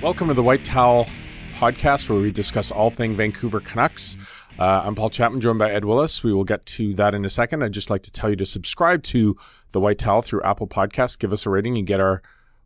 Welcome to the White Towel podcast, where we discuss all thing Vancouver Canucks. Uh, I'm Paul Chapman, joined by Ed Willis. We will get to that in a second. I'd just like to tell you to subscribe to the White Towel through Apple Podcasts. Give us a rating. You get our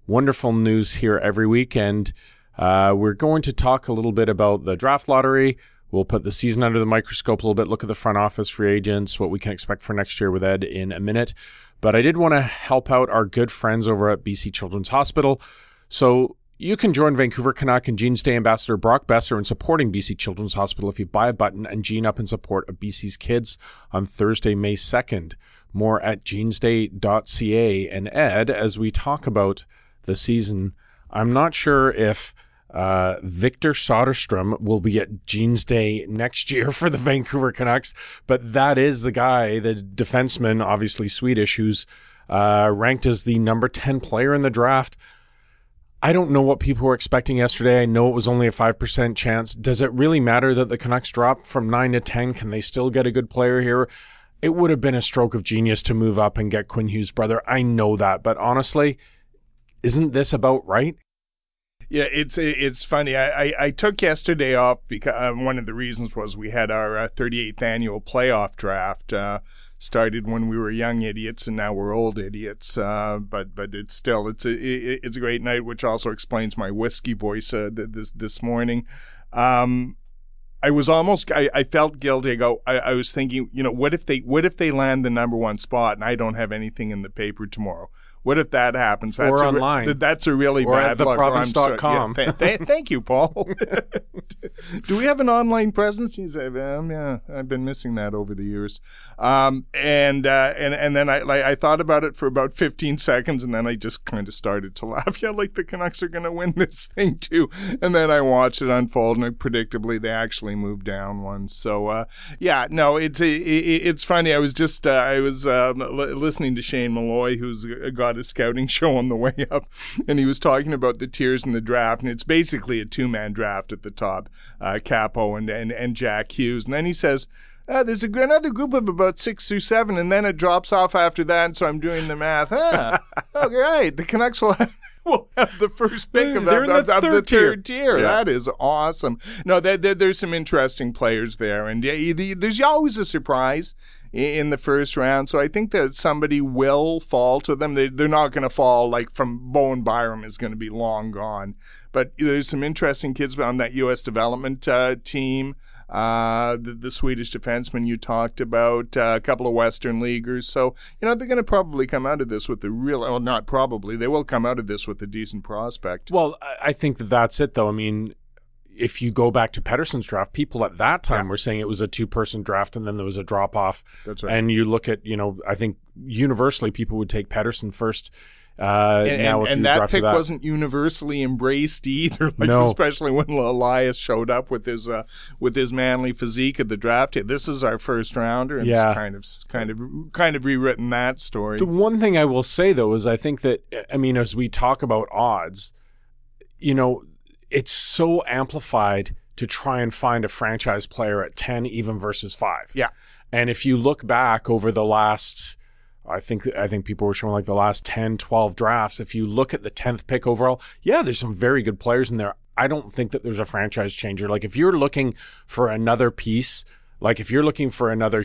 wonderful news here every week, and uh, we're going to talk a little bit about the draft lottery. We'll put the season under the microscope a little bit, look at the front office, free agents, what we can expect for next year with Ed in a minute. But I did want to help out our good friends over at BC Children's Hospital. So you can join Vancouver Canuck and Jeans Day Ambassador Brock Boeser in supporting BC Children's Hospital if you buy a button and gene up in support of BC's kids on Thursday, May 2nd. More at jeansday.ca. And Ed, as we talk about the season, I'm not sure if uh, Victor Soderstrom will be at Jeans Day next year for the Vancouver Canucks, but that is the guy, the defenseman, obviously Swedish, who's uh, ranked as the number 10 player in the draft. I don't know what people were expecting yesterday. I know it was only a 5% chance. Does it really matter that the Canucks dropped from 9 to 10? Can they still get a good player here? It would have been a stroke of genius to move up and get Quinn Hughes' brother. I know that, but honestly, isn't this about right? Yeah, it's it's funny. I, I, I took yesterday off because uh, one of the reasons was we had our uh, 38th annual playoff draft. Uh, started when we were young idiots, and now we're old idiots. Uh, but but it's still it's a it, it's a great night, which also explains my whiskey voice uh, th- this this morning. Um, I was almost I, I felt guilty. I go I, I was thinking, you know, what if they what if they land the number one spot and I don't have anything in the paper tomorrow? What if that happens? Or That's a online. th- that's a really Or bad at look. Or sorry- Yeah, th- th- thank you, Paul. Do we have an online presence? He said, um, "Yeah, I've been missing that over the years." Um, and uh, and and then I like I thought about it for about 15 seconds, and then I just kind of started to laugh. Yeah, like the Canucks are going to win this thing too. And then I watched it unfold, and predictably they actually moved down one. So uh, yeah, no, it's it, it's funny. I was just uh, I was um, listening to Shane Malloy, who's got a scouting show on the way up, and he was talking about the tiers in the draft, and it's basically a two man draft at the top, uh, Capo and, and and Jack Hughes, and then he says. Uh, there's a, another group of about six through seven, and then it drops off after that. So I'm doing the math. Huh. okay, right. The Canucks will have, will have the first pick of, They're of, of, the of the third tier. third tier. Yeah. That is awesome. No, there, there, there's some interesting players there, and yeah, the- there's always a surprise in the first round. So I think that somebody will fall to them. They, they're not going to fall like from Bowen Byram is going to be long gone. But there's some interesting kids on that U.S. development uh, team. Uh, the, the Swedish defenseman you talked about, uh, a couple of Western leaguers. So, you know, they're going to probably come out of this with a real, well, not probably, they will come out of this with a decent prospect. Well, I- think that that's it, though. I mean, if you go back to Pettersson's draft, people at that time Yeah. were saying it was a two person draft and then there was a drop off. That's right. And you look at, you know, I think universally people would take Pettersson first. Uh, and, and, and that pick that, wasn't universally embraced either. Like No. especially when Elias showed up with his uh, with his manly physique at the draft. This is our first rounder, and Yeah. it's kind of kind of kind of rewritten that story. The one thing I will say though is I think that I mean as we talk about odds, you know, it's so amplified to try and find a franchise player at 10 even versus 5. Yeah. And if you look back over the last I think I think people were showing like the last 10, 12 drafts. If you look at the 10th pick overall, yeah, there's some very good players in there. I don't think that there's a franchise changer. Like if you're looking for another piece, like if you're looking for another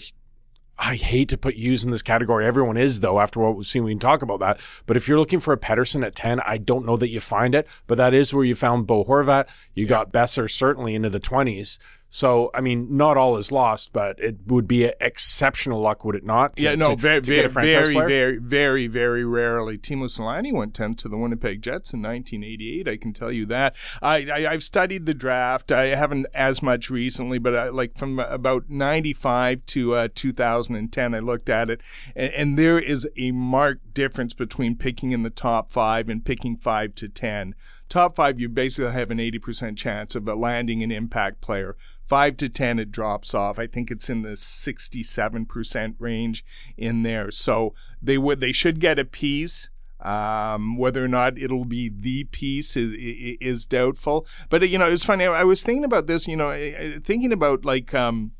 I hate to put Hughes in this category. Everyone is though. After what we've seen, we can talk about that. But if you're looking for a Pettersson at ten, I don't know that you find it. But that is where you found Bo Horvat. You yeah. got Boeser certainly into the twenties. So, I mean, not all is lost, but it would be exceptional luck, would it not? To, yeah, no, to, very, to very, very, very, very rarely. Teemu Selanne went 10th to the Winnipeg Jets in 1988. I can tell you that. I, I, have studied the draft. I haven't as much recently, but I, like from about 95 to uh, 2010, I looked at it, and, and there is a marked difference between picking in the top five and picking five to 10 top five, you basically have an 80% chance of landing an impact player. Five to 10, it drops off. I think it's in the 67% range in there. So they would, they should get a piece. Um, whether or not it'll be the piece is, is doubtful. But, you know, it was funny. I was thinking about this, you know, thinking about like, um,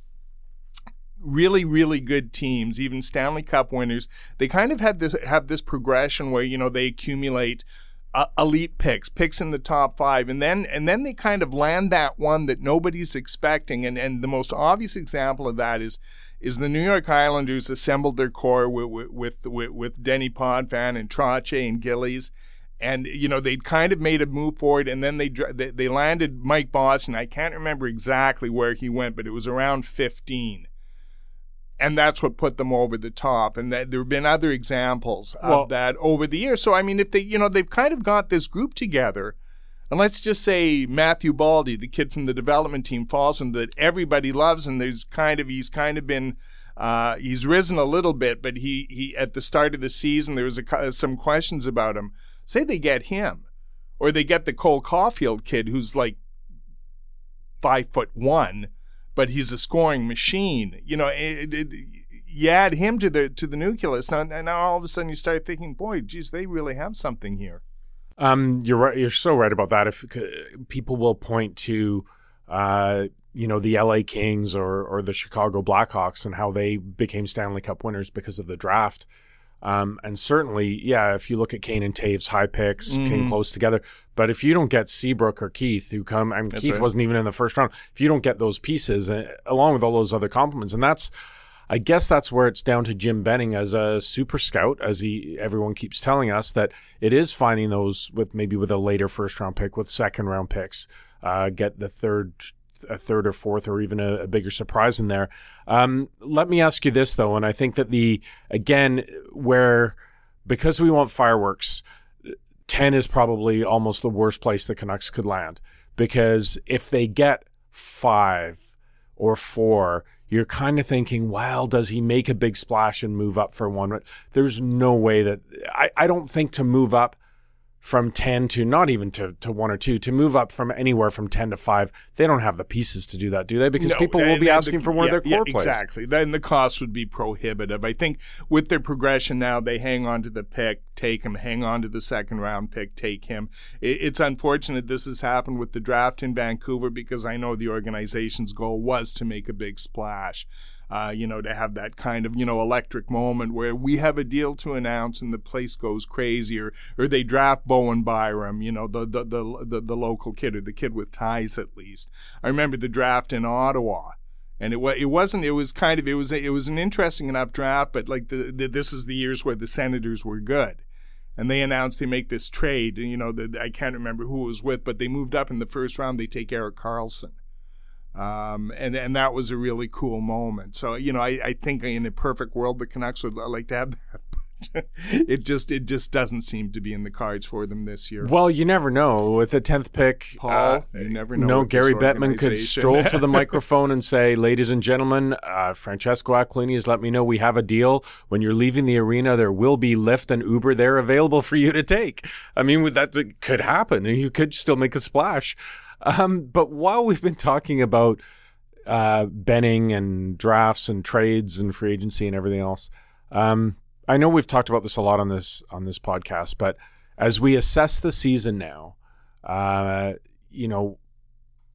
really really good teams even stanley cup winners they kind of have this have this progression where you know they accumulate uh, elite picks, picks in the top five, and then and then they kind of land that one that nobody's expecting. And and the most obvious example of that is is the New York Islanders assembled their core with with with, with Denis Potvin and Trottier and Gillies. And you know they'd kind of made a move forward, and then they they, they landed Mike Bossy. I can't remember exactly where he went, but it was around 15 and that's what put them over the top. And that, there have been other examples well, of that over the years. So I mean, if they, you know, they've kind of got this group together, and let's just say Matthew Boldy, the kid from the development team, falls and that everybody loves, and there's kind of he's kind of been. Uh, he's risen a little bit, but he, he at the start of the season there was a, some questions about him. Say they get him, or they get the Cole Caufield kid who's like five foot one, but he's a scoring machine. You know, it, it, you add him to the to the nucleus now, now all of a sudden you start thinking, boy, geez, they really have something here. Um, you're right. You're so right about that. If people will point to, uh, you know, the L.A. Kings or or the Chicago Blackhawks and how they became Stanley Cup winners because of the draft. Um, and certainly, yeah, if you look at Kane and Toews, high picks mm-hmm. came close together. But if you don't get Seabrook or Keith, who come, I mean, Keith right. wasn't even in the first round. If you don't get those pieces, uh, along with all those other compliments, and that's, I guess that's where it's down to Jim Benning as a super scout, as he everyone keeps telling us that it is finding those with maybe with a later first round pick, with second round picks, uh, get the third a third or fourth or even a, a bigger surprise in there. Um, let me ask you this though, and I think that the again where because we want fireworks, ten is probably almost the worst place the Canucks could land because if they get five or four, you're kind of thinking, well, does he make a big splash and move up for one? There's no way that I, I don't think to move up from 10 to not even to, to one or two to move up from anywhere from 10 to 5 they don't have the pieces to do that do they? Because no, people will be asking the, for one yeah, of their core yeah, plays. exactly. Then the cost would be prohibitive. I think with their progression now they hang on to the pick take him hang on to the second round pick take him. It, it's unfortunate this has happened with the draft in vancouver because i know the organization's goal was to make a big splash uh, you know, to have that kind of, you know, electric moment where we have a deal to announce and the place goes crazy or, or they draft Bowen Byram, you know, the, the, the, the, the local kid or the kid with ties at least. I remember the draft in Ottawa and it it wasn't it was kind of it was it was an interesting enough draft but like the, the, this is the years where the senators were good and they announced they make this trade you know the, I can't remember who it was with but they moved up in the first round they take Erik Karlsson. um, and and that was a really cool moment. So you know, I, I think in a perfect world, the Canucks would like to have that. it just it just doesn't seem to be in the cards for them this year. Well, you never know with the tenth pick. Paul, uh, you never know. No, Gary Bettman could stroll to the microphone and say, "Ladies and gentlemen, uh, Francesco Aquilini has let me know we have a deal. When you're leaving the arena, there will be Lyft and Uber there available for you to take." I mean, that could happen. You could still make a splash. Um, but while we've been talking about uh, Benning and drafts and trades and free agency and everything else, um, I know we've talked about this a lot on this on this podcast. But as we assess the season now, uh, you know,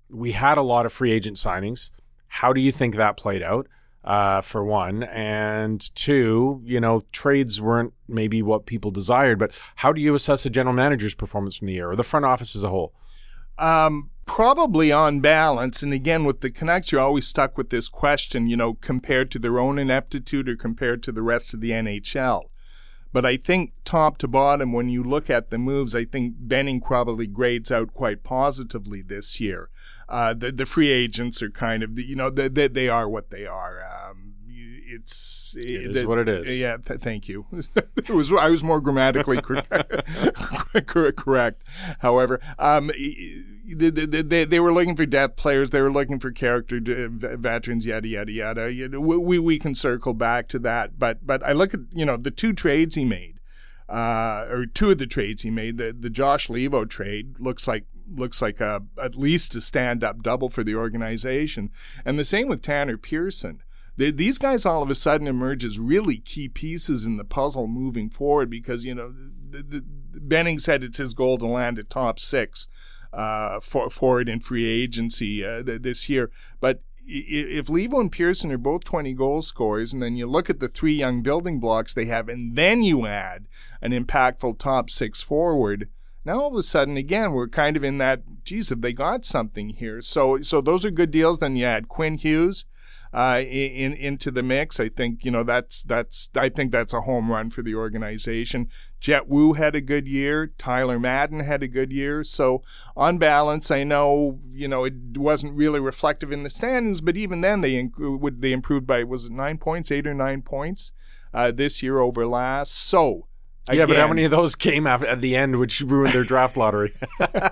we had a lot of free agent signings. How do you think that played out? Uh, for one, and two, you know, trades weren't maybe what people desired. But how do you assess a general manager's performance from the year or the front office as a whole? Um, probably on balance, and again with the Canucks, you're always stuck with this question, you know, compared to their own ineptitude or compared to the rest of the NHL. But I think top to bottom, when you look at the moves, I think Benning probably grades out quite positively this year. Uh, the the free agents are kind of, you know, they, they, they are what they are. Um, it's It is what it is. Yeah, th- thank you. it was I was more grammatically cor- cor- correct. However, um, they, they, they, were looking for depth players. They were looking for character veterans. Yada yada yada. You know, we we can circle back to that. But but I look at you know the two trades he made, uh, or two of the trades he made. The the Josh Leivo trade looks like looks like a at least a stand up double for the organization, and the same with Tanner Pearson. They, these guys all of a sudden emerge as really key pieces in the puzzle moving forward because you know the, the, Benning said it's his goal to land at top six uh, for forward in free agency uh, th- this year. But if Leivo and Pearson are both 20 goal scorers, and then you look at the three young building blocks they have, and then you add an impactful top six forward, now all of a sudden, again, we're kind of in that, geez, have they got something here? So, so those are good deals. Then you add Quinn Hughes, uh, in into the mix. I think you know that's that's I think that's a home run for the organization. Jett Woo had a good year. Tyler Madden had a good year. So on balance, I know you know it wasn't really reflective in the standings, but even then they would they improved by was it nine points, eight or nine points uh, this year over last. So. Again, yeah, but how many of those came at the end, which ruined their draft lottery?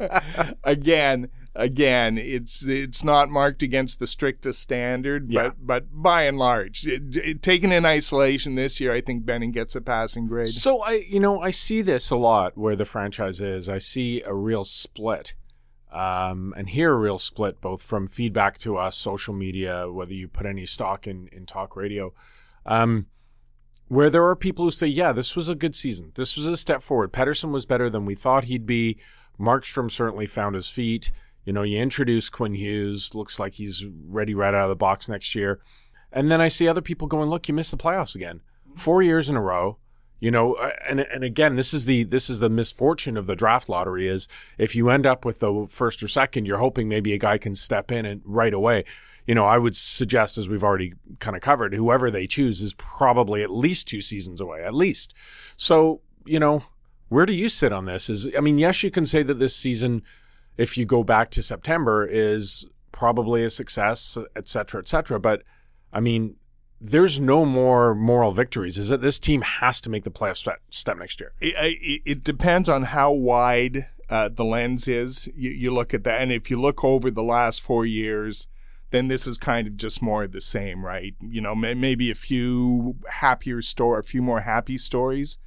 again, again, it's it's not marked against the strictest standard, yeah. but but by and large, it, it, taken in isolation this year, I think Benning gets a passing grade. So I, you know, I see this a lot where the franchise is. I see a real split. Um, and hear a real split both from feedback to us, social media, whether you put any stock in, in talk radio, um, where there are people who say, yeah, this was a good season. This was a step forward. Pettersson was better than we thought he'd be. Markstrom certainly found his feet. You know, you introduce Quinn Hughes, looks like he's ready right out of the box next year. And then I see other people going, look, you missed the playoffs again. Four years in a row. You know, uh, and and again, this is the this is the misfortune of the draft lottery is if you end up with the first or second, you're hoping maybe a guy can step in and right away. You know, I would suggest, as we've already kind of covered, whoever they choose is probably at least two seasons away, at least. So, you know, where do you sit on this? Is I mean, yes, you can say that this season if you go back to September, is probably a success, et cetera, et cetera. But I mean, there's no more moral victories. Is that this team has to make the playoff step, step next year? It, it, depends on how wide uh, the lens is. You, you look at that, and if you look over the last four years, then this is kind of just more of the same, right? You know, maybe a few happier story, a few more happy stories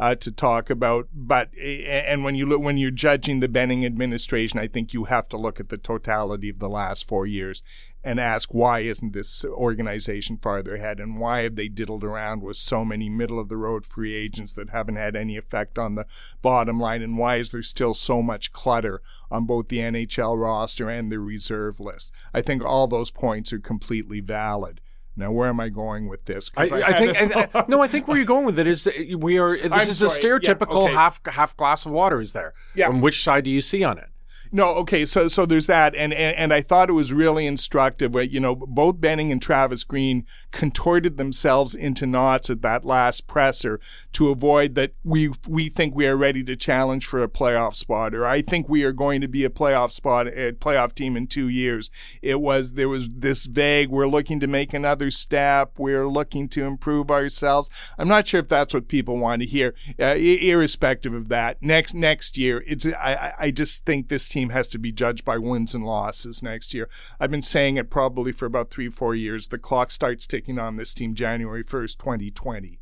uh, to talk about. But and when you look when you're judging the Benning administration, I think you have to look at the totality of the last four years and ask why isn't this organization farther ahead and why have they diddled around with so many middle of the road free agents that haven't had any effect on the bottom line and why is there still so much clutter on both the NHL roster and the reserve list. I think all those points are completely valid. Now, where am I going with this? I, I, I think I, no. I think where you're going with it is we are. This I'm is sorry. a stereotypical yeah, okay. half half glass of water. Is there? Yeah. And which side do you see on it? No, okay, so so there's that, and, and and I thought it was really instructive. Where you know both Benning and Travis Green contorted themselves into knots at that last presser to avoid that we we think we are ready to challenge for a playoff spot, or I think we are going to be a playoff spot, a playoff team in two years. It was there was this vague. We're looking to make another step. We're looking to improve ourselves. I'm not sure if that's what people want to hear. Uh, irrespective of that, next next year, it's I I just think this team team has to be judged by wins and losses next year. I've been saying it probably for about three, four years. The clock starts ticking on this team January 1st, 2020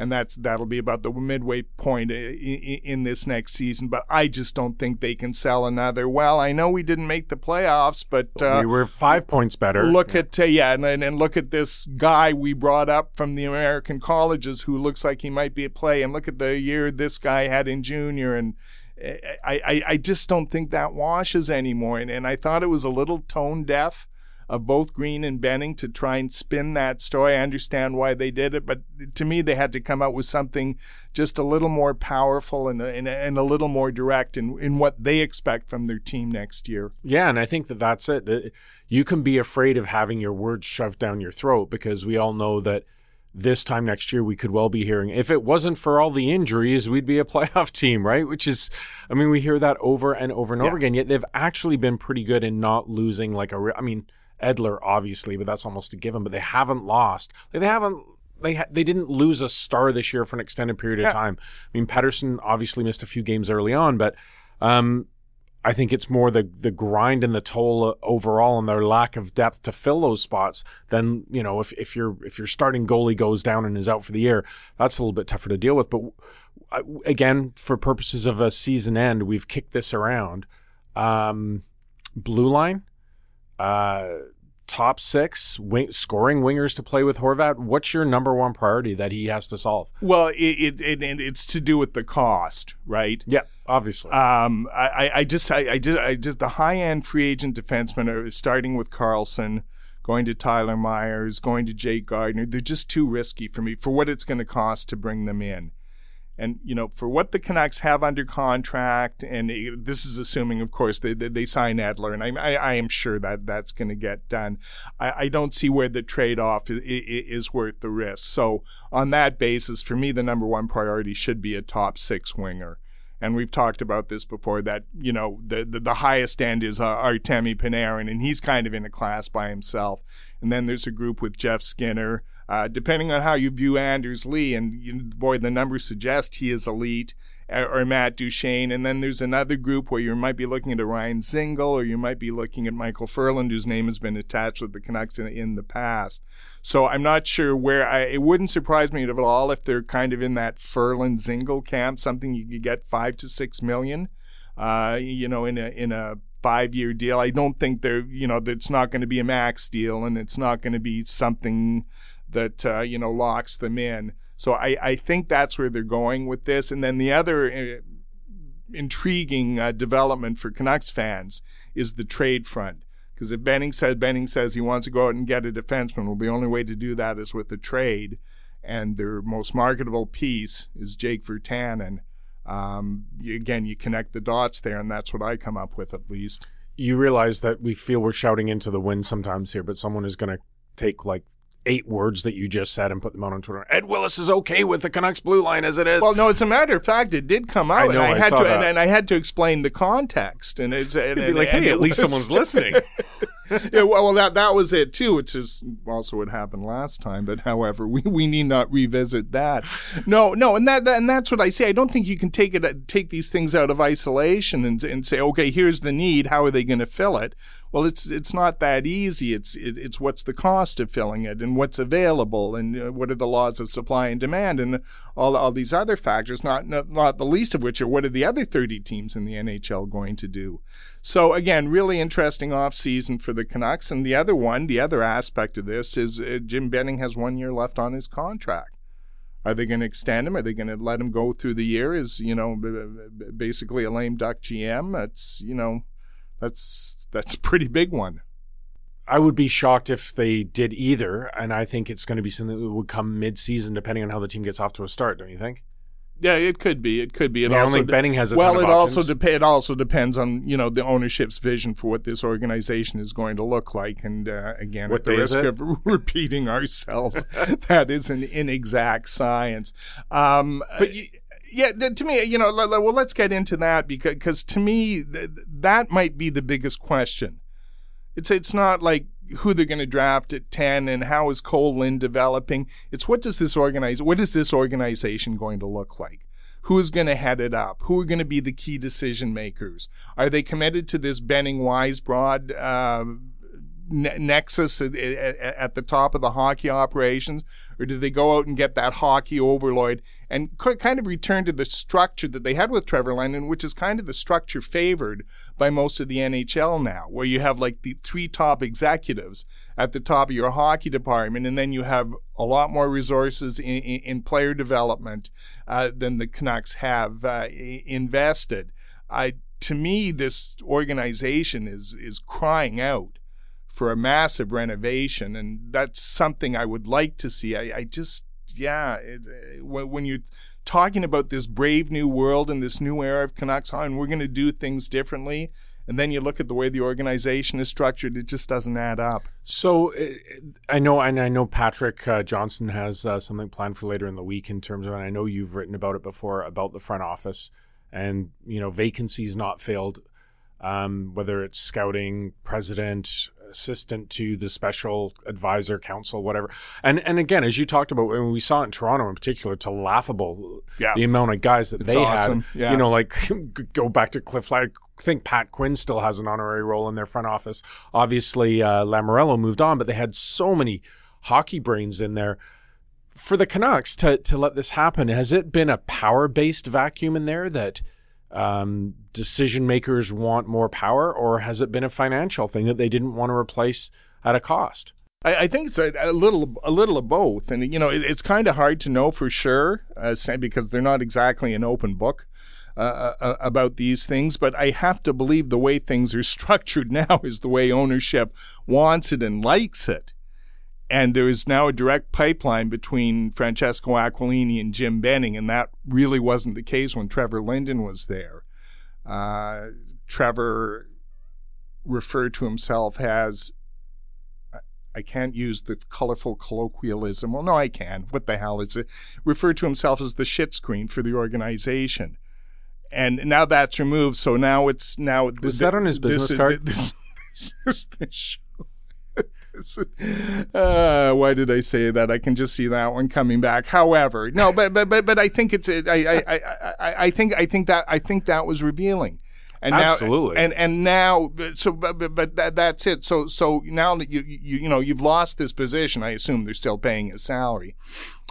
and that's that'll be about the midway point in, in, this next season. But I just don't think they can sell another. Well, I know we didn't make the playoffs, but uh, we were five points better. Look yeah. at uh, yeah, and, and look at this guy we brought up from the American colleges who looks like he might be a play, and look at the year this guy had in junior and I, I, I just don't think that washes anymore. And, and I thought it was a little tone deaf of both Green and Benning to try and spin that story. I understand why they did it, but to me, they had to come out with something just a little more powerful and, and, and a little more direct in, in what they expect from their team next year. Yeah, and I think that that's it. Uh, you can be afraid of having your words shoved down your throat because we all know that this time next year we could well be hearing if it wasn't for all the injuries we'd be a playoff team right? Which is i mean we hear that over and over and over again yet they've actually been pretty good in not losing like a re- i mean edler obviously but that's almost a given but they haven't lost. Like, they haven't they ha- they didn't lose a star this year for an extended period Yeah. of time. I mean Pettersson obviously missed a few games early on but um I think it's more the the grind and the toll overall and their lack of depth to fill those spots than you know if if your if your starting goalie goes down and is out for the year that's a little bit tougher to deal with. But uh, again for purposes of a season end we've kicked this around. Um blue line uh top 6 wing, scoring wingers to play with Horvat. What's your number one priority that he has to solve? Well, it, it, it, it's to do with the cost, right? yeah obviously Um, I, I- just, I, I just, I just, the high end free agent defensemen are starting with Karlsson, going to Tyler Myers, going to Jake Gardiner. They're just too risky for me for what it's going to cost to bring them in. And, you know, for what the Canucks have under contract, and this is assuming, of course, they, they, they sign Edler, and I, I, I am sure that that's going to get done. I, I don't see where the trade off is, is worth the risk. So, on that basis, for me, the number one priority should be a top six winger and we've talked about this before that you know the the, the highest end is uh, Artemi Panarin and he's kind of in a class by himself. And then there's a group with Jeff Skinner. Uh, depending on how you view Anders Lee and you, boy the numbers suggest he is elite or Matt Duchene and then there's another group where you might be looking at Ryan Dzingel or you might be looking at Micheal Ferland whose name has been attached with the Canucks in, in the past so I'm not sure where I, it wouldn't surprise me at all if they're kind of in that Ferland Dzingel camp, something you could get five to six million, uh, you know, in a in a five year deal. I don't think they're you know that's not going to be a max deal, and it's not going to be something that uh, you know locks them in. So I I think that's where they're going with this, and then the other. Uh, intriguing uh, development for Canucks fans is the trade front. Because if Benning says Benning says he wants to go out and get a defenseman, well, the only way to do that is with a trade, and their most marketable piece is Jake Virtanen. Um, again, you connect the dots there, and that's what I come up with at least. you realize that we feel we're shouting into the wind sometimes here, but someone is going to take like eight words that you just said and put them out on Twitter. Ed Willis is okay with the Canucks blue line as it is. Well, no, it's a matter of fact. It did come out, I know, and I, I had to, and, and I had to explain the context. And it's and, and- like, hey, at least someone's listening. yeah, well, well, that that was it too, which is also what happened last time. But however, we, we need not revisit that. No, no, and that, that and that's what I say. I don't think you can take it take these things out of isolation and and say, okay, here's the need. How are they going to fill it? Well, it's it's not that easy. It's it, it's what's the cost of filling it and what's available and uh, what are the laws of supply and demand and all all these other factors. Not not, not the least of which are what are the other 30 teams in the NHL going to do. So again, really interesting off season for the Canucks. And the other one, the other aspect of this is uh, Jim Benning has one year left on his contract. Are they going to extend him? Are they going to let him go through the year as you know, basically a lame duck GM? It's you know, that's that's a pretty big one. I would be shocked if they did either, and I think it's going to be something that would come mid-season, depending on how the team gets off to a start. Don't you think? Yeah, it could be. It could be. It I also Benning has well. it also dep- It also depends on you know the ownership's vision for what this organization is going to look like. And uh, again, What at the risk of repeating ourselves, that is an inexact science. Um, But you, yeah, to me, you know, well, let's get into that because because to me that might be the biggest question. It's it's not like who they're going to draft at 10 and how is Kole Lind developing. It's what does this organize what is this organization going to look like? Who is going to head it up? Who are going to be the key decision makers? Are they committed to this Benning Weisbrod uh, ne- nexus at, at, at the top of the hockey operations, or do they go out and get that hockey overlord and ki- kind of return to the structure that they had with Trevor Linden, which is kind of the structure favored by most of the NHL now, where you have like the three top executives at the top of your hockey department, and then you have a lot more resources in, in, in player development uh, than the Canucks have uh, invested. I, to me, this organization is is crying out for a massive renovation, and that's something I would like to see. I, I just yeah, it, when you're talking about this brave new world and this new era of Canucks, and we're going to do things differently and then you look at the way the organization is structured, it just doesn't add up. So uh, I know, and I know Patrick uh, Johnston has uh, something planned for later in the week in terms of, and I know you've written about it before about the front office and you know vacancies not filled, um, whether it's scouting, president, assistant to the special advisor council, whatever. And and again, as you talked about, when we saw it in Toronto in particular, to laughable yeah. the amount of guys that it's they awesome. had. Yeah. You know, like go back to Cliff Flag. I think Pat Quinn still has an honorary role in their front office. Obviously, uh, Lamoriello moved on, but they had so many hockey brains in there. For the Canucks to to let this happen, has it been a power based vacuum in there that um, decision makers want more power, or has it been a financial thing that they didn't want to replace at a cost? I, I think it's a, a, little, a little of both, and you know, it, it's kind of hard to know for sure uh, because they're not exactly an open book. Uh, uh, about these things, but I have to believe the way things are structured now is the way ownership wants it and likes it. And there is now a direct pipeline between Francesco Aquilini and Jim Benning, and that really wasn't the case when Trevor Linden was there. Uh, Trevor referred to himself as I can't use the colorful colloquialism. Well, no, I can. What the hell is it? Referred to himself as the shit screen for the organization. And now that's removed. So now it's now. Was that on his business this, card? This, this is the show. Uh, why did I say that? I can just see that one coming back. However, no, but but but but I think it's I I I I, I think I think that I think that was revealing. And Absolutely. Now, and and now, so but but, but that, that's it. So so now that you you you know you've lost this position. I assume they're still paying his salary,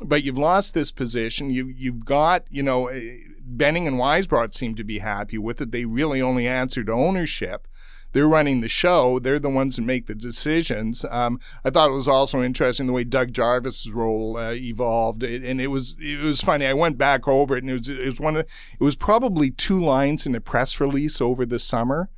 but you've lost this position. You you've got you know Benning and Weisbrod seem to be happy with it. They really only answered ownership they're running the show. They're the ones that make the decisions. Um, I thought it was also interesting the way Doug Jarvis's role uh, evolved, it, and it was it was funny. I went back over it, and it was it was one of it was probably two lines in a press release over the summer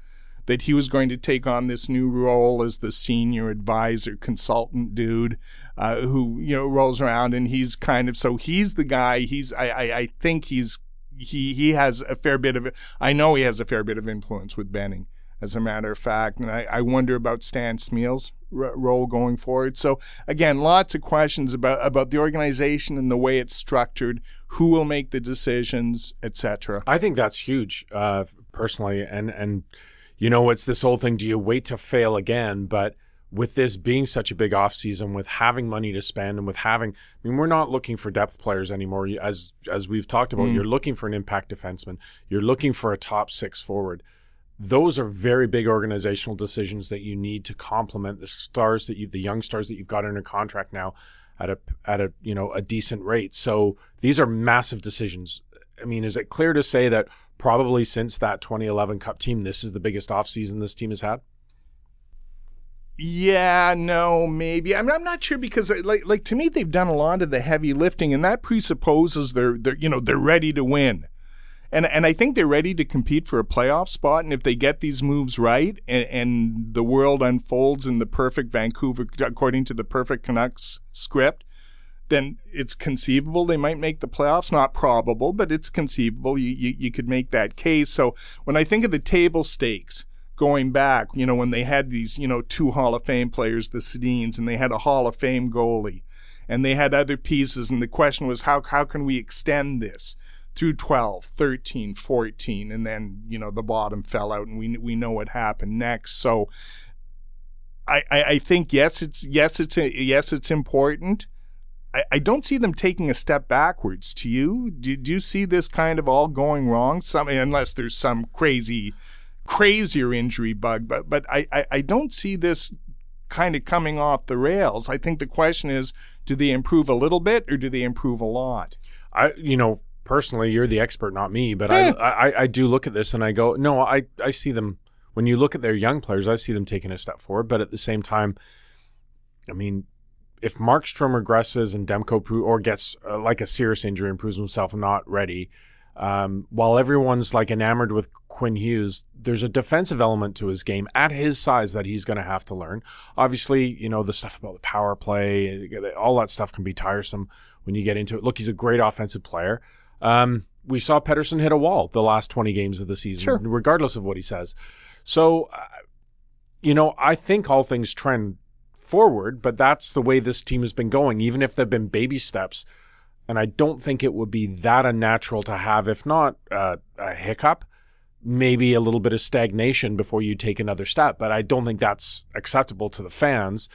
that he was going to take on this new role as the senior advisor consultant dude uh, who you know rolls around and he's kind of so he's the guy he's I, I, I think he's he he has a fair bit of I know he has a fair bit of influence with Benning as a matter of fact. And I, I wonder about Stan Smyl's r- role going forward. So again, lots of questions about about the organization and the way it's structured, who will make the decisions, etc. I think that's huge, uh, personally. And and you know, it's this whole thing: do you wait to fail again? But with this being such a big offseason, with having money to spend, and with having, I mean, we're not looking for depth players anymore. As as we've talked about, mm. you're looking for an impact defenseman. You're looking for a top six forward those are very big organizational decisions that you need to complement the stars that you, the young stars that you've got under contract now at a, at a, you know, a decent rate. So these are massive decisions. I mean, is it clear to say that probably since that 2011 Cup team, this is the biggest offseason this team has had? Yeah, no, maybe. I mean, I'm not sure because, uh, like, like to me, they've done a lot of the heavy lifting, and that presupposes they're, they're, you know, they're ready to win and and I think they're ready to compete for a playoff spot. And if they get these moves right, and, and the world unfolds in the perfect Vancouver, according to the perfect Canucks script, then it's conceivable they might make the playoffs. Not probable, but it's conceivable. You, you, you could make that case. So when I think of the table stakes going back, you know, when they had these, you know, two Hall of Fame players, the Sedins, and they had a Hall of Fame goalie, and they had other pieces, and the question was how how can we extend this? Through 12, 13, 14, and then, you know, the bottom fell out and we, we know what happened next. So I, I, I think, yes, it's, yes, it's, yes, it's important. I, I don't see them taking a step backwards. To you, do, do you see this kind of all going wrong? Some, unless there's some crazy, crazier injury bug, but but I, I, I don't see this kind of coming off the rails. I think the question is, do they improve a little bit or do they improve a lot? I, you know, personally, you're the expert, not me, but I, I, I do look at this and I go, no, I, I see them. When you look at their young players, I see them taking a step forward. But at the same time, I mean, if Markstrom regresses and Demko or gets uh, like a serious injury and proves himself not ready, um, while everyone's like enamored with Quinn Hughes, there's a defensive element to his game at his size that he's going to have to learn. Obviously, you know, the stuff about the power play, all that stuff can be tiresome when you get into it. Look, he's a great offensive player. Um, we saw Pettersson hit a wall the last 20 games of the season, Sure. regardless of what he says. So, uh, you know, I think all things trend forward, but that's the way this team has been going, even if they've been baby steps. And I don't think it would be that unnatural to have, if not uh, a hiccup, maybe a little bit of stagnation before you take another step. But I don't think that's acceptable to the fans.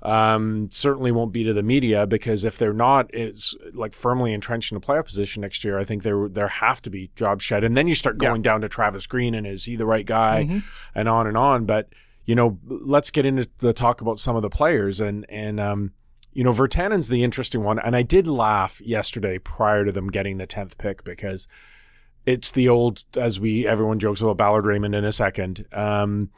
Um, certainly won't be to the media because if they're not, it's like firmly entrenched in a playoff position next year. I think there there have to be jobs shed, and then you start going down to Travis Green and is he the right guy, and on and on. But you know, let's get into the talk about some of the players and and um, you know, Virtanen's the interesting one, and I did laugh yesterday prior to them getting the tenth pick because it's the old as we everyone jokes about Ballard Raymond in a second. Um,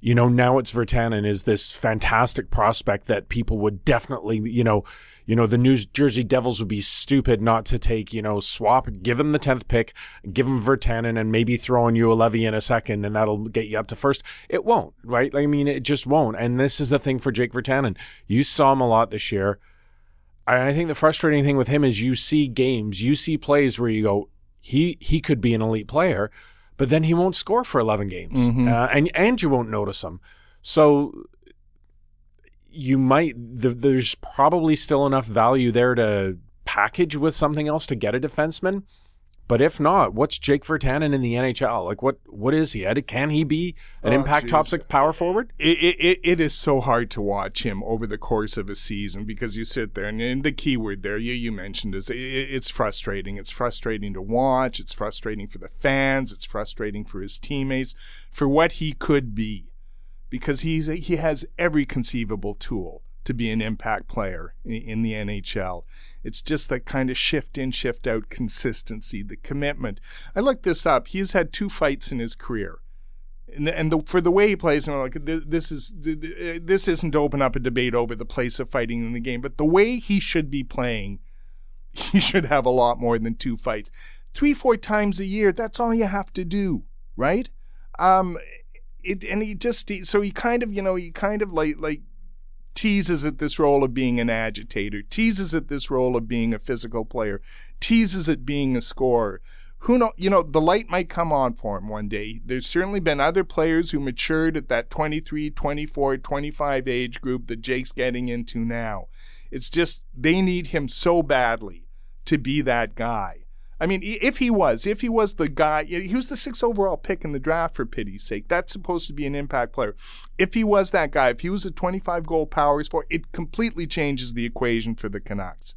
you know, now it's Virtanen is this fantastic prospect that people would definitely, you know, you know, the New Jersey Devils would be stupid not to take, you know, swap, give him the 10th pick, give him Virtanen and maybe throw in Juolevi in a second and that'll get you up to first. It won't, right? I mean, it just won't. And this is the thing for Jake Virtanen. You saw him a lot this year. I think the frustrating thing with him is you see games, you see plays where you go, he he could be an elite player, but then he won't score for 11 games, uh, and and you won't notice him. So you might th- there's probably still enough value there to package with something else to get a defenseman. But if not, what's Jake Virtanen in the NHL? Like what what is he? Can he be an Oh, impact geez. top six power forward? It, it, it- it is so hard to watch him over the course of a season because you sit there and, and the key word there you, you mentioned is it, it's frustrating. It's frustrating to watch. It's frustrating for the fans. It's frustrating for his teammates for what he could be because he's a, he has every conceivable tool to be an impact player in, in the NHL. It's just that kind of shift in, shift out consistency, the commitment. I looked this up. He's had two fights in his career and, and the, for the way he plays, and like this is th- this isn't to open up a debate over the place of fighting in the game, but the way he should be playing, he should have a lot more than two fights, three four times a year. That's all you have to do, right? Um, it and he just so he kind of you know he kind of like like teases at this role of being an agitator, teases at this role of being a physical player, teases at being a scorer. Who know, you know, the light might come on for him one day. There's certainly been other players who matured at that 23, 24, 25 age group that Jake's getting into now. It's just they need him so badly to be that guy. I mean, if he was, if he was the guy, he was the sixth overall pick in the draft for pity's sake. That's supposed to be an impact player. If he was that guy, if he was a 25 goal powers for, it completely changes the equation for the Canucks.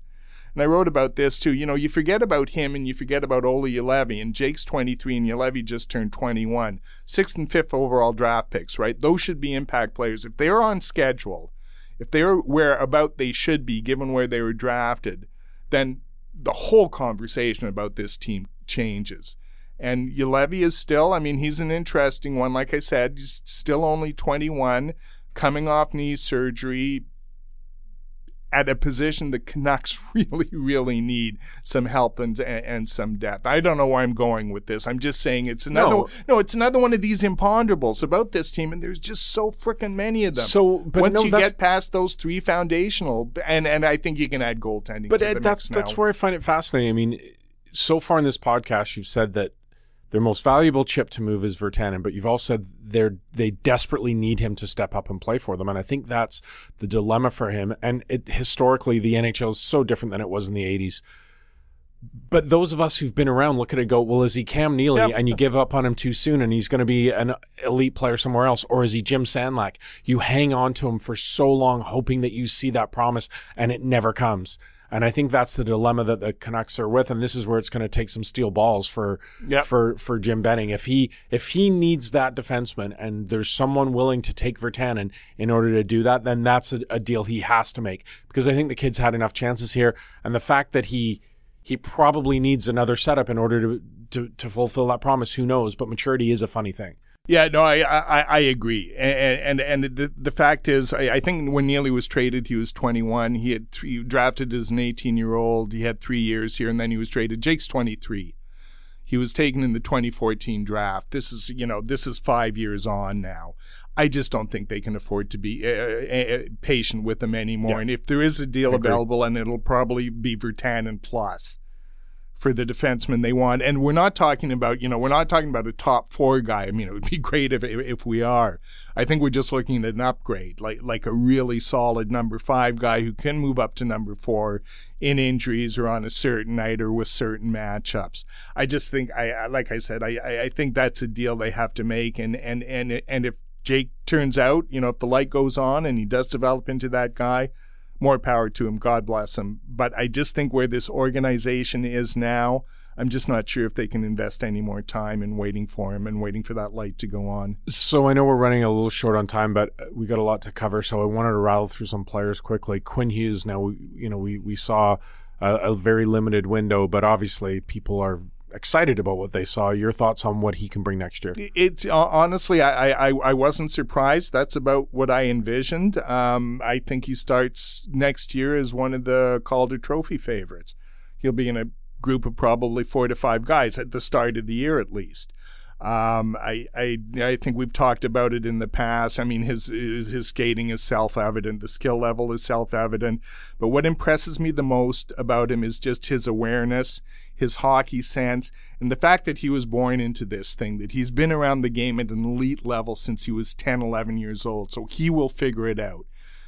And I wrote about this too. You know, you forget about him and you forget about Olli Juolevi, and Jake's 23 and Juolevi just turned 21. Sixth and fifth overall draft picks, right? Those should be impact players. If they're on schedule, if they're where about they should be given where they were drafted, then the whole conversation about this team changes. And Juolevi is still, I mean, he's an interesting one. Like I said, he's still only 21, coming off knee surgery, at a position the Canucks really, really need some help and and some depth. I don't know where I'm going with this. I'm just saying it's another No. no, it's another one of these imponderables about this team, and there's just so freaking many of them. So, but once no, you get past those three foundational, and and I think you can add goaltending. But to Ed, the that's that's where I find it fascinating. I mean, so far in this podcast, you've said that their most valuable chip to move is Virtanen, but you've also said they're they desperately need him to step up and play for them, and I think that's the dilemma for him. And it historically, the NHL is so different than it was in the '80s. But those of us who've been around look at it and go, well, is he Cam Neely Yep. and you give up on him too soon and he's going to be an elite player somewhere else? Or is he Jim Sandlak? You hang on to him for so long, hoping that you see that promise and it never comes. And I think that's the dilemma that the Canucks are with. And this is where it's going to take some steel balls for, Yep. for, for Jim Benning. If he, if he needs that defenseman and there's someone willing to take Virtanen in order to do that, then that's a, a deal he has to make because I think the kid's had enough chances here. And the fact that he, he probably needs another setup in order to, to, to fulfill that promise. Who knows? But maturity is a funny thing. Yeah, no, I I, I agree, and and, and the the fact is, I, I think when Neely was traded, he was 21. He had three, drafted as an 18 year old. He had three years here, and then he was traded. Jake's 23. He was taken in the 2014 draft. This is, you know, this is five years on now. I just don't think they can afford to be uh, uh, patient with him anymore. Yeah. And if there is a deal available, and it'll probably be Virtanen plus for the defenseman they want. And we're not talking about, you know, we're not talking about a top four guy. I mean, it would be great if if we are. I think we're just looking at an upgrade, like like a really solid number five guy who can move up to number four in injuries or on a certain night or with certain matchups. I just think I like I said, I I- I think that's a deal they have to make. And and and and if Jake turns out, you know, if the light goes on and he does develop into that guy, more power to him. God bless him. But I just think where this organization is now, I'm just not sure if they can invest any more time in waiting for him and waiting for that light to go on. So I know we're running a little short on time, but uh, we got a lot to cover. So I wanted to rattle through some players quickly. Quinn Hughes. Now, we, you know, we we saw a, a very limited window, but obviously people are excited about what they saw. Your thoughts on what he can bring next year? It's uh, honestly, I, I I wasn't surprised. That's about what I envisioned. Um, I think he starts next year as one of the Calder Trophy favorites. He'll be in a group of probably four to five guys at the start of the year, at least. Um, I, I, I think we've talked about it in the past. I mean, his, his, skating is self-evident. The skill level is self-evident. But what impresses me the most about him is just his awareness, his hockey sense, and the fact that he was born into this thing, that he's been around the game at an elite level since he was 10, 11 years old. So he will figure it out.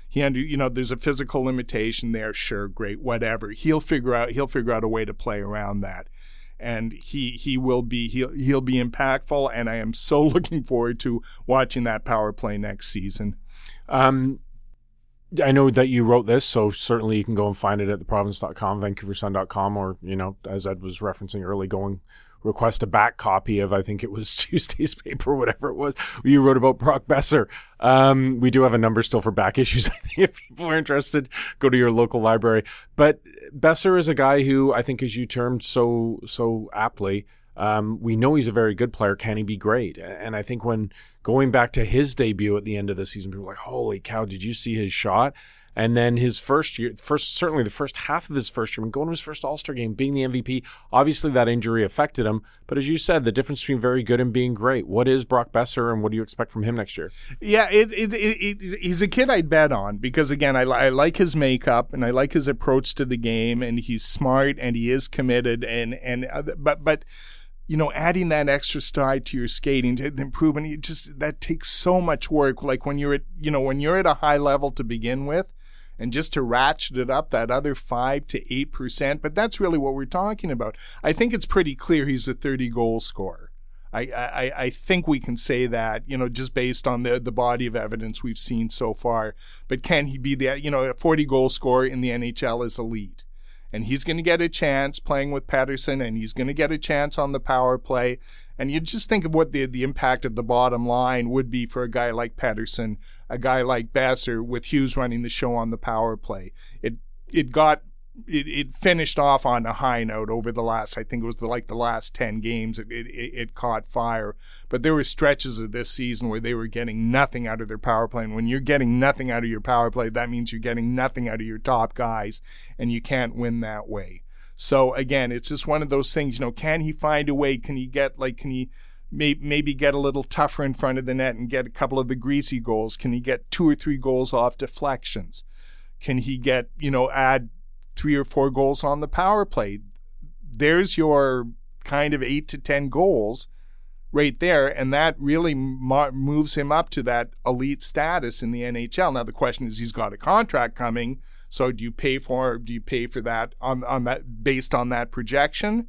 He under, you know, there's a physical limitation there. Sure, great, whatever. He'll figure out, he'll figure out a way to play around that and he he will be he'll he'll be impactful and I am so looking forward to watching that power play next season. Um, I know that you wrote this, so certainly you can go and find it at theprovince.com, vancouversun.com, or, you know, as Ed was referencing early, go and request a back copy of, I think it was Tuesday's paper, whatever it was. You wrote about Brock Boeser. Um, we do have a number still for back issues. If people are interested, go to your local library. But Boeser is a guy who I think, as you termed so, so aptly, um, we know he's a very good player. Can he be great? And I think when going back to his debut at the end of the season, people were like, holy cow, did you see his shot? And then his first year, first certainly the first half of his first year, going to his first All Star game, being the MVP. Obviously, that injury affected him. But as you said, the difference between very good and being great. What is Brock Boeser, and what do you expect from him next year? Yeah, it, it, it, it he's a kid I'd bet on because again, I, I like his makeup and I like his approach to the game, and he's smart and he is committed, and and uh, but but you know, adding that extra stride to your skating, to improvement, you just that takes so much work. Like when you're at, you know, when you're at a high level to begin with, and just to ratchet it up that other five to eight percent. But that's really what we're talking about. I think it's pretty clear he's a 30 goal scorer. I, I, I think we can say that, you know, just based on the, the body of evidence we've seen so far. But can he be the, you know, a 40 goal scorer in the NHL is elite and he's going to get a chance playing with Pettersson, and he's going to get a chance on the power play. And you just think of what the the impact of the bottom line would be for a guy like Pettersson, a guy like Boeser, with Hughes running the show on the power play. It it got it, it finished off on a high note over the last I think it was the, like the last 10 games. It, it, it caught fire. But there were stretches of this season where they were getting nothing out of their power play. And when you're getting nothing out of your power play that means you're getting nothing out of your top guys. And you can't win that way so again it's just one of those things you know can he find a way? Can he get like can he may, maybe get a little tougher in front of the net and get a couple of the greasy goals? Can he get two or three goals off deflections? Can he get you know add three or four goals on the power play. There's your kind of eight to 10 goals right there. And that really mo- moves him up to that elite status in the NHL. Now, the question is, he's got a contract coming. So do you pay for, do you pay for that on, on that based on that projection?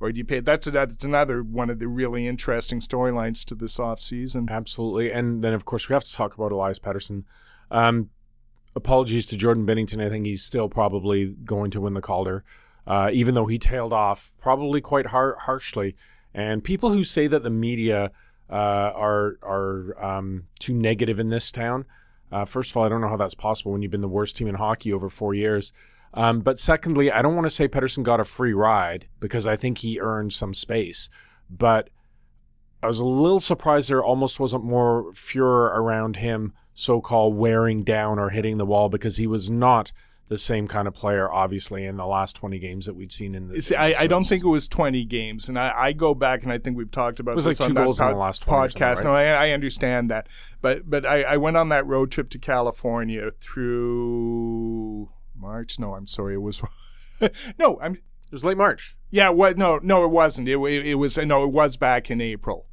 Or do you pay? That's, that's another one of the really interesting storylines to this offseason. Absolutely. And then, of course, we have to talk about Elias Pettersson. Um, apologies to Jordan Binnington. I think he's still probably going to win the Calder, uh, even though he tailed off probably quite har- harshly. And people who say that the media uh, are are um, too negative in this town, uh, first of all, I don't know how that's possible when you've been the worst team in hockey over four years. Um, but secondly, I don't want to say Pettersson got a free ride because I think he earned some space. But I was a little surprised there almost wasn't more furor around him so called wearing down or hitting the wall because he was not the same kind of player, obviously, in the last 20 games that we'd seen in the. See, in the I, I don't think it was 20 games, and I, I go back and I think we've talked about It was this like on two that goals in the last 20 podcast. right? No, I, I understand that, but but I, I went on that road trip to California through March. No, I'm sorry, it was no, I'm It was late March. yeah. What? No, no, it wasn't. It, it, it was no, it was back in April.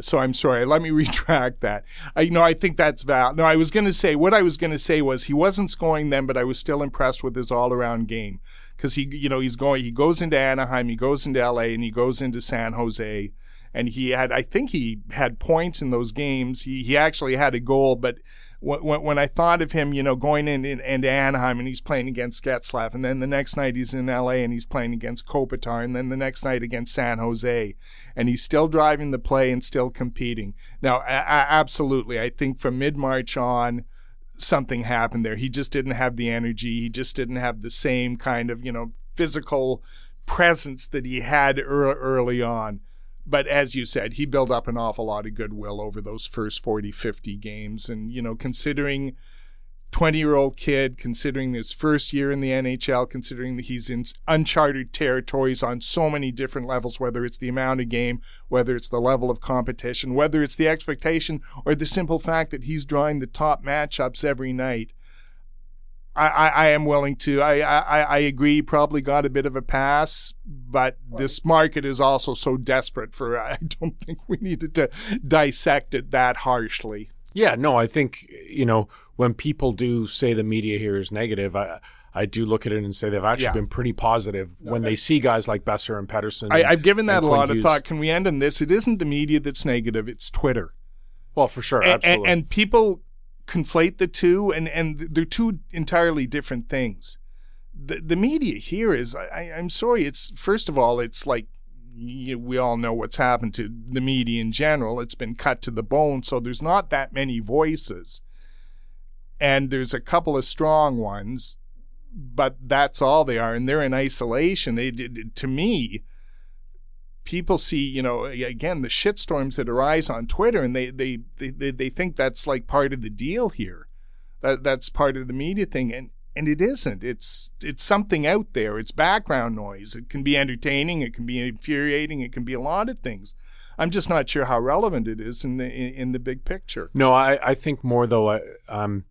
So I'm sorry. Let me retract that. I you know I think that's valid. No, I was going to say what I was going to say was he wasn't scoring then, but I was still impressed with his all-around game because he you know he's going he goes into Anaheim, he goes into LA, and he goes into San Jose, and he had I think he had points in those games. He he actually had a goal, but when, when I thought of him, you know, going in, in into Anaheim and he's playing against Getzlaff, and then the next night he's in LA and he's playing against Kopitar, and then the next night against San Jose, and he's still driving the play and still competing. Now, a- a- absolutely, I think from mid March on, something happened there. He just didn't have the energy. He just didn't have the same kind of, you know, physical presence that he had ear- early on. But as you said, he built up an awful lot of goodwill over those first 40, 50 games. And, you know, considering 20 year old kid, considering his first year in the NHL, considering that he's in uncharted territories on so many different levels, whether it's the amount of game, whether it's the level of competition, whether it's the expectation, or the simple fact that he's drawing the top matchups every night. I, I, I am willing to. I, I, I agree. Probably got a bit of a pass, but this market is also so desperate for. I don't think we needed to dissect it that harshly. Yeah, no, I think you know when people do say the media here is negative, I I do look at it and say they've actually Yeah. been pretty positive when they see guys like Boeser and Pettersson. I, I've given that a lot Quinn of thought. Can we end on this? It isn't the media that's negative; it's Twitter. Well, for sure, absolutely. and, and people conflate the two, and, and they're two entirely different things. The, the media here is, I, I'm sorry, it's first of all, it's like we all know what's happened to the media in general. It's been cut to the bone, so there's not that many voices, and there's a couple of strong ones, but that's all they are, and they're in isolation. They did to me people see, you know, again, the shitstorms that arise on Twitter and they, they, they, they, think that's like part of the deal here. That that's part of the media thing. And, and it isn't. It's, it's something out there. It's background noise. It can be entertaining. It can be infuriating. It can be a lot of things. I'm just not sure how relevant it is in the, in, in the big picture. No, I, I think more though. I, um,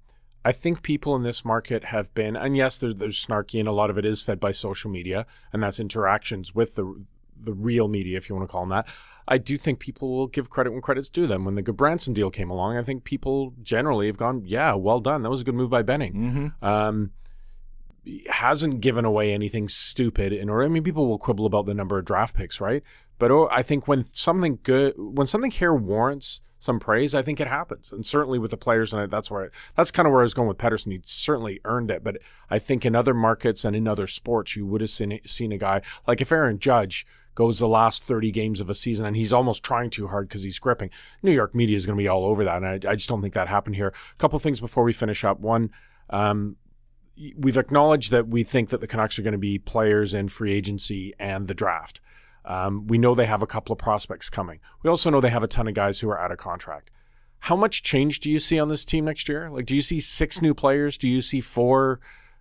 I think people in this market have been, and yes, there's, there's snarky, and a lot of it is fed by social media, and that's interactions with the the real media, if you want to call them that. I do think people will give credit when credit's due them. When the Branson deal came along, I think people generally have gone, "Yeah, well done. That was a good move by Benning." Mm-hmm. Um, hasn't given away anything stupid in order. I mean, people will quibble about the number of draft picks, right? But oh, I think when something good, when something here warrants some praise, I think it happens, and certainly with the players, and that's where I, that's kind of where I was going with Pettersson. He certainly earned it, but I think in other markets and in other sports, you would have seen seen a guy like if Aaron Judge goes the last 30 games of a season and he's almost trying too hard because he's gripping. New York media is going to be all over that. And I, I just don't think that happened here. A couple things before we finish up. One, um, we've acknowledged that we think that the Canucks are going to be players in free agency and the draft. Um, we know they have a couple of prospects coming. We also know they have a ton of guys who are out of contract. How much change do you see on this team next year? Like, do you see six new players? Do you see four?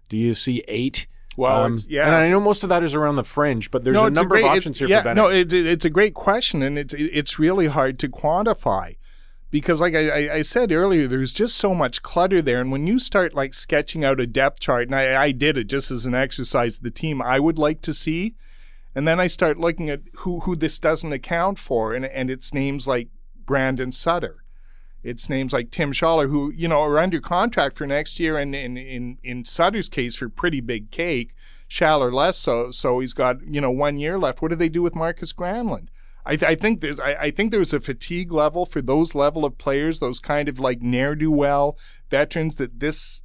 Do you see eight? Well, Um, yeah. And I know most of that is around the fringe, but there's a it's number great- of it- options here yeah, for Bennett. No, it, it- it's a great question, and it's it's really hard to quantify because, like I, I- I said earlier, there's just so much clutter there, and when you start like sketching out a depth chart, and I, I did it just as an exercise, the team I would like to see, and then I start looking at who who this doesn't account for, and and it's names like Brandon Sutter. It's names like Tim Schaller, who you know are under contract for next year, and in in in Sutter's case for pretty big cake. Schaller less so, so he's got you know one year left. What do they do with Markus Granlund? I, th- I think there's I, I think there's a fatigue level for those level of players, those kind of like ne'er do well veterans that this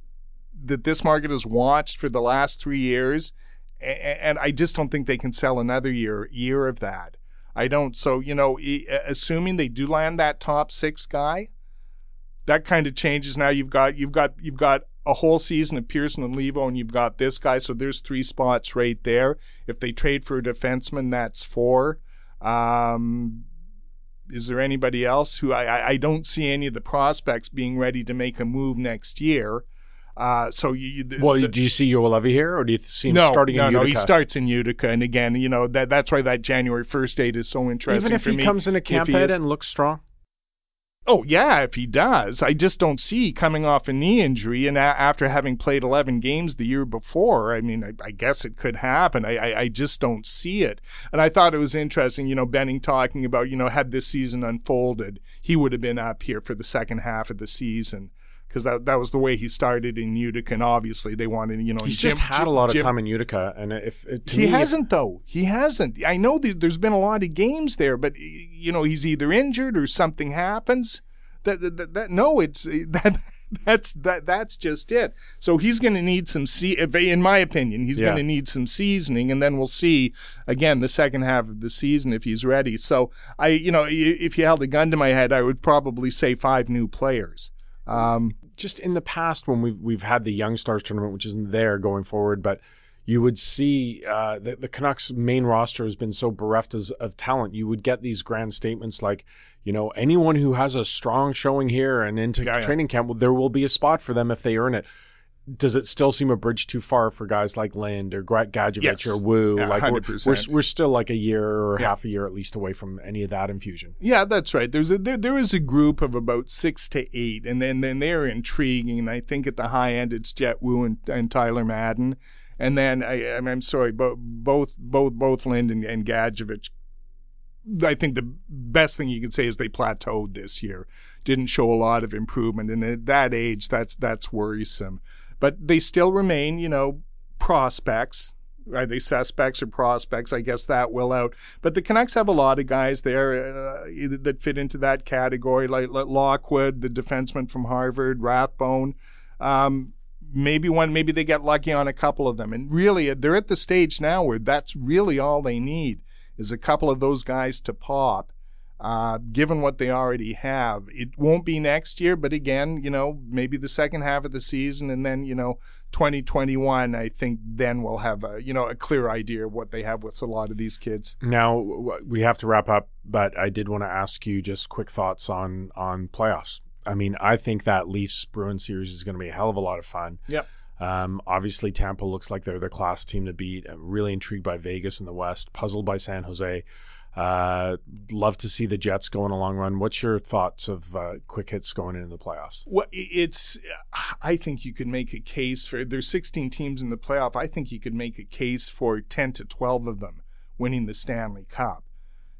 that this market has watched for the last three years, a- and I just don't think they can sell another year year of that. I don't. So you know, assuming they do land that top six guy, that kind of changes. Now you've got you've got you've got a whole season of Pearson and Leivo, and you've got this guy. So there's three spots right there. If they trade for a defenseman, that's four. Um, is there anybody else who I, I, I don't see any of the prospects being ready to make a move next year? Uh, so you, you Well, the- do you see Juolevi here, or do you see him no, starting no, in no. Utica? He starts in Utica, and again, you know that that's why that January first date is so interesting. Even if for he me, comes in a camp he head is- and looks strong. Oh yeah, if he does, I just don't see coming off a knee injury and a- after having played 11 games the year before. I mean, I, I guess it could happen. I, I I just don't see it. And I thought it was interesting, you know, Benning talking about, you know, had this season unfolded, he would have been up here for the second half of the season. Because that, that was the way he started in Utica, and obviously they wanted, you know, He's Jim- just had Jim- a lot of Jim- time in Utica, and if uh, to he me, hasn't though. He hasn't. I know th- there's been a lot of games there, but you know he's either injured or something happens. That that, that, that no, it's that that's that that's just it. So he's going to need some see. In my opinion, he's Yeah. going to need some seasoning, and then we'll see again the second half of the season if he's ready. So I, you know, if you held a gun to my head, I would probably say five new players. Um, just in the past when we've we've had the Young Stars tournament, which isn't there going forward, but you would see uh, the, the Canucks main roster has been so bereft as, of talent. You would get these grand statements like, you know, anyone who has a strong showing here and into Yeah, yeah. training camp, well, there will be a spot for them if they earn it. Does it still seem a bridge too far for guys like Lind or Gadjovich Yes. or Woo? Yeah, like we're, 100%. we're we're still like a year or Yeah. half a year at least away from any of that infusion. Yeah, that's right. There's a there, there is a group of about six to eight, and then then they're intriguing. And I think at the high end it's Jett Woo and, and Tyler Madden, and then I I'm, I'm sorry, bo- both both both Lind and, and Gadjovich. I think the best thing you could say is they plateaued this year. Didn't show a lot of improvement, and at that age, that's that's worrisome. But they still remain, you know, prospects. Are they suspects or prospects? I guess that will out. But the Canucks have a lot of guys there uh, that fit into that category, like, Lockwood, the defenseman from Harvard, Rathbone. Um, maybe one, maybe they get lucky on a couple of them. And really, they're at the stage now where that's really all they need is a couple of those guys to pop. Uh, given what they already have, it won't be next year, but again, you know, maybe the second half of the season, and then you know, 2021. I think then we'll have a you know a clear idea of what they have with a lot of these kids. Now we have to wrap up, but I did want to ask you just quick thoughts on on playoffs. I mean, I think that Leafs Bruins series is going to be a hell of a lot of fun. Yep. Um, obviously, Tampa looks like they're the class team to beat. I'm really intrigued by Vegas in the West, puzzled by San Jose. Uh, love to see the Jets go on a long run. What's your thoughts of uh, quick hits going into the playoffs? Well, it's. I think you could make a case for. There's 16 teams in the playoff. I think you could make a case for 10 to 12 of them winning the Stanley Cup.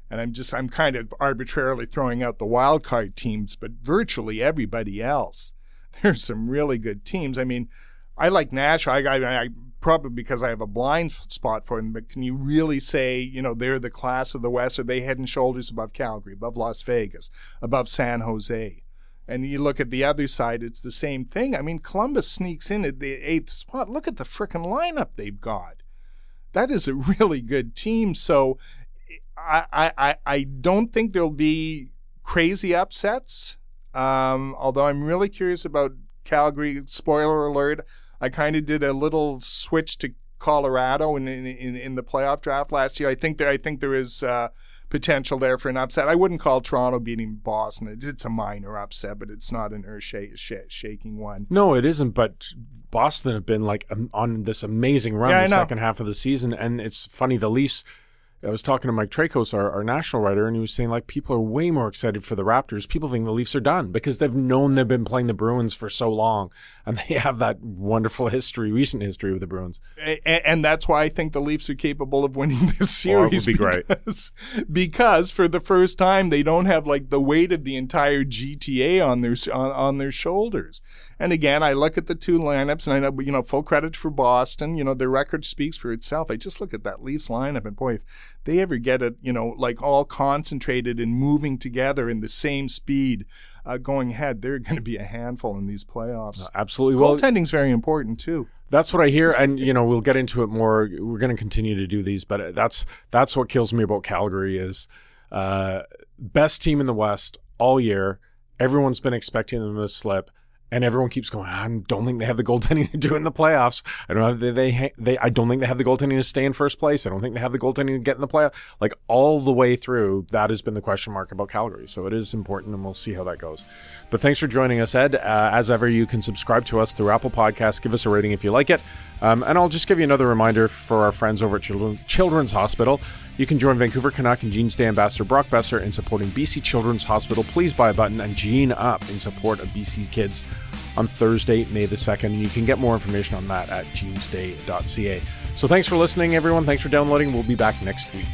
And I'm just. I'm kind of arbitrarily throwing out the wild card teams, but virtually everybody else. There's some really good teams. I mean, I like Nashville. I, I, I probably because I have a blind spot for them. But can you really say, you know, they're the class of the West? Are they head and shoulders above Calgary, above Las Vegas, above San Jose? And you look at the other side, it's the same thing. I mean, Columbus sneaks in at the eighth spot. Look at the frickin' lineup they've got. That is a really good team. So I, I, I- I don't think there'll be crazy upsets. Um, although I'm really curious about Calgary. Spoiler alert, I kind of did a little switch to Colorado in, in, in, the playoff draft last year. I think there I think there is uh, potential there for an upset. I wouldn't call Toronto beating Boston. It's a minor upset, but it's not an earth-shaking one. No, it isn't. But Boston have been like um, on this amazing run Yeah, the second half of the season, and it's funny. The Leafs. I was talking to Mike Traikos, our, our national writer, and he was saying like people are way more excited for the Raptors. People think the Leafs are done because they've known they've been playing the Bruins for so long, and they have that wonderful history, recent history with the Bruins. A- and that's why I think the Leafs are capable of winning this Oh, series. be great. because, because for the first time they don't have like the weight of the entire GTA on their on, on their shoulders. And again, I look at the two lineups, and I know you know full credit for Boston. You know their record speaks for itself. I just look at that Leafs lineup, and boy, if they ever get it, you know, like all concentrated and moving together in the same speed, uh, going ahead, they're going to be a handful in these playoffs. Absolutely. Well, Goaltending's very important too. That's what I hear, and you know we'll get into it more. We're going to continue to do these, but that's that's what kills me about Calgary is uh, best team in the West all year. Everyone's been expecting them to slip, and everyone keeps going. I don't think they have the goaltending to do in the playoffs. I don't know they they I don't think they have the goaltending to stay in first place. I don't think they have the goaltending to get in the playoff. Like all the way through, that has been the question mark about Calgary. So it is important, and we'll see how that goes. But thanks for joining us, Ed. Uh, as ever, you can subscribe to us through Apple Podcasts. Give us a rating if you like it. Um, and I'll just give you another reminder for our friends over at Children, Children's Hospital. You can join Vancouver Canuck and Jeans Day Ambassador Brock Boeser in supporting BC Children's Hospital. Please buy a button and gene up in support of BC kids on Thursday, May the 2nd. And you can get more information on that at jeansday.ca. So thanks for listening, everyone. Thanks for downloading. We'll be back next week.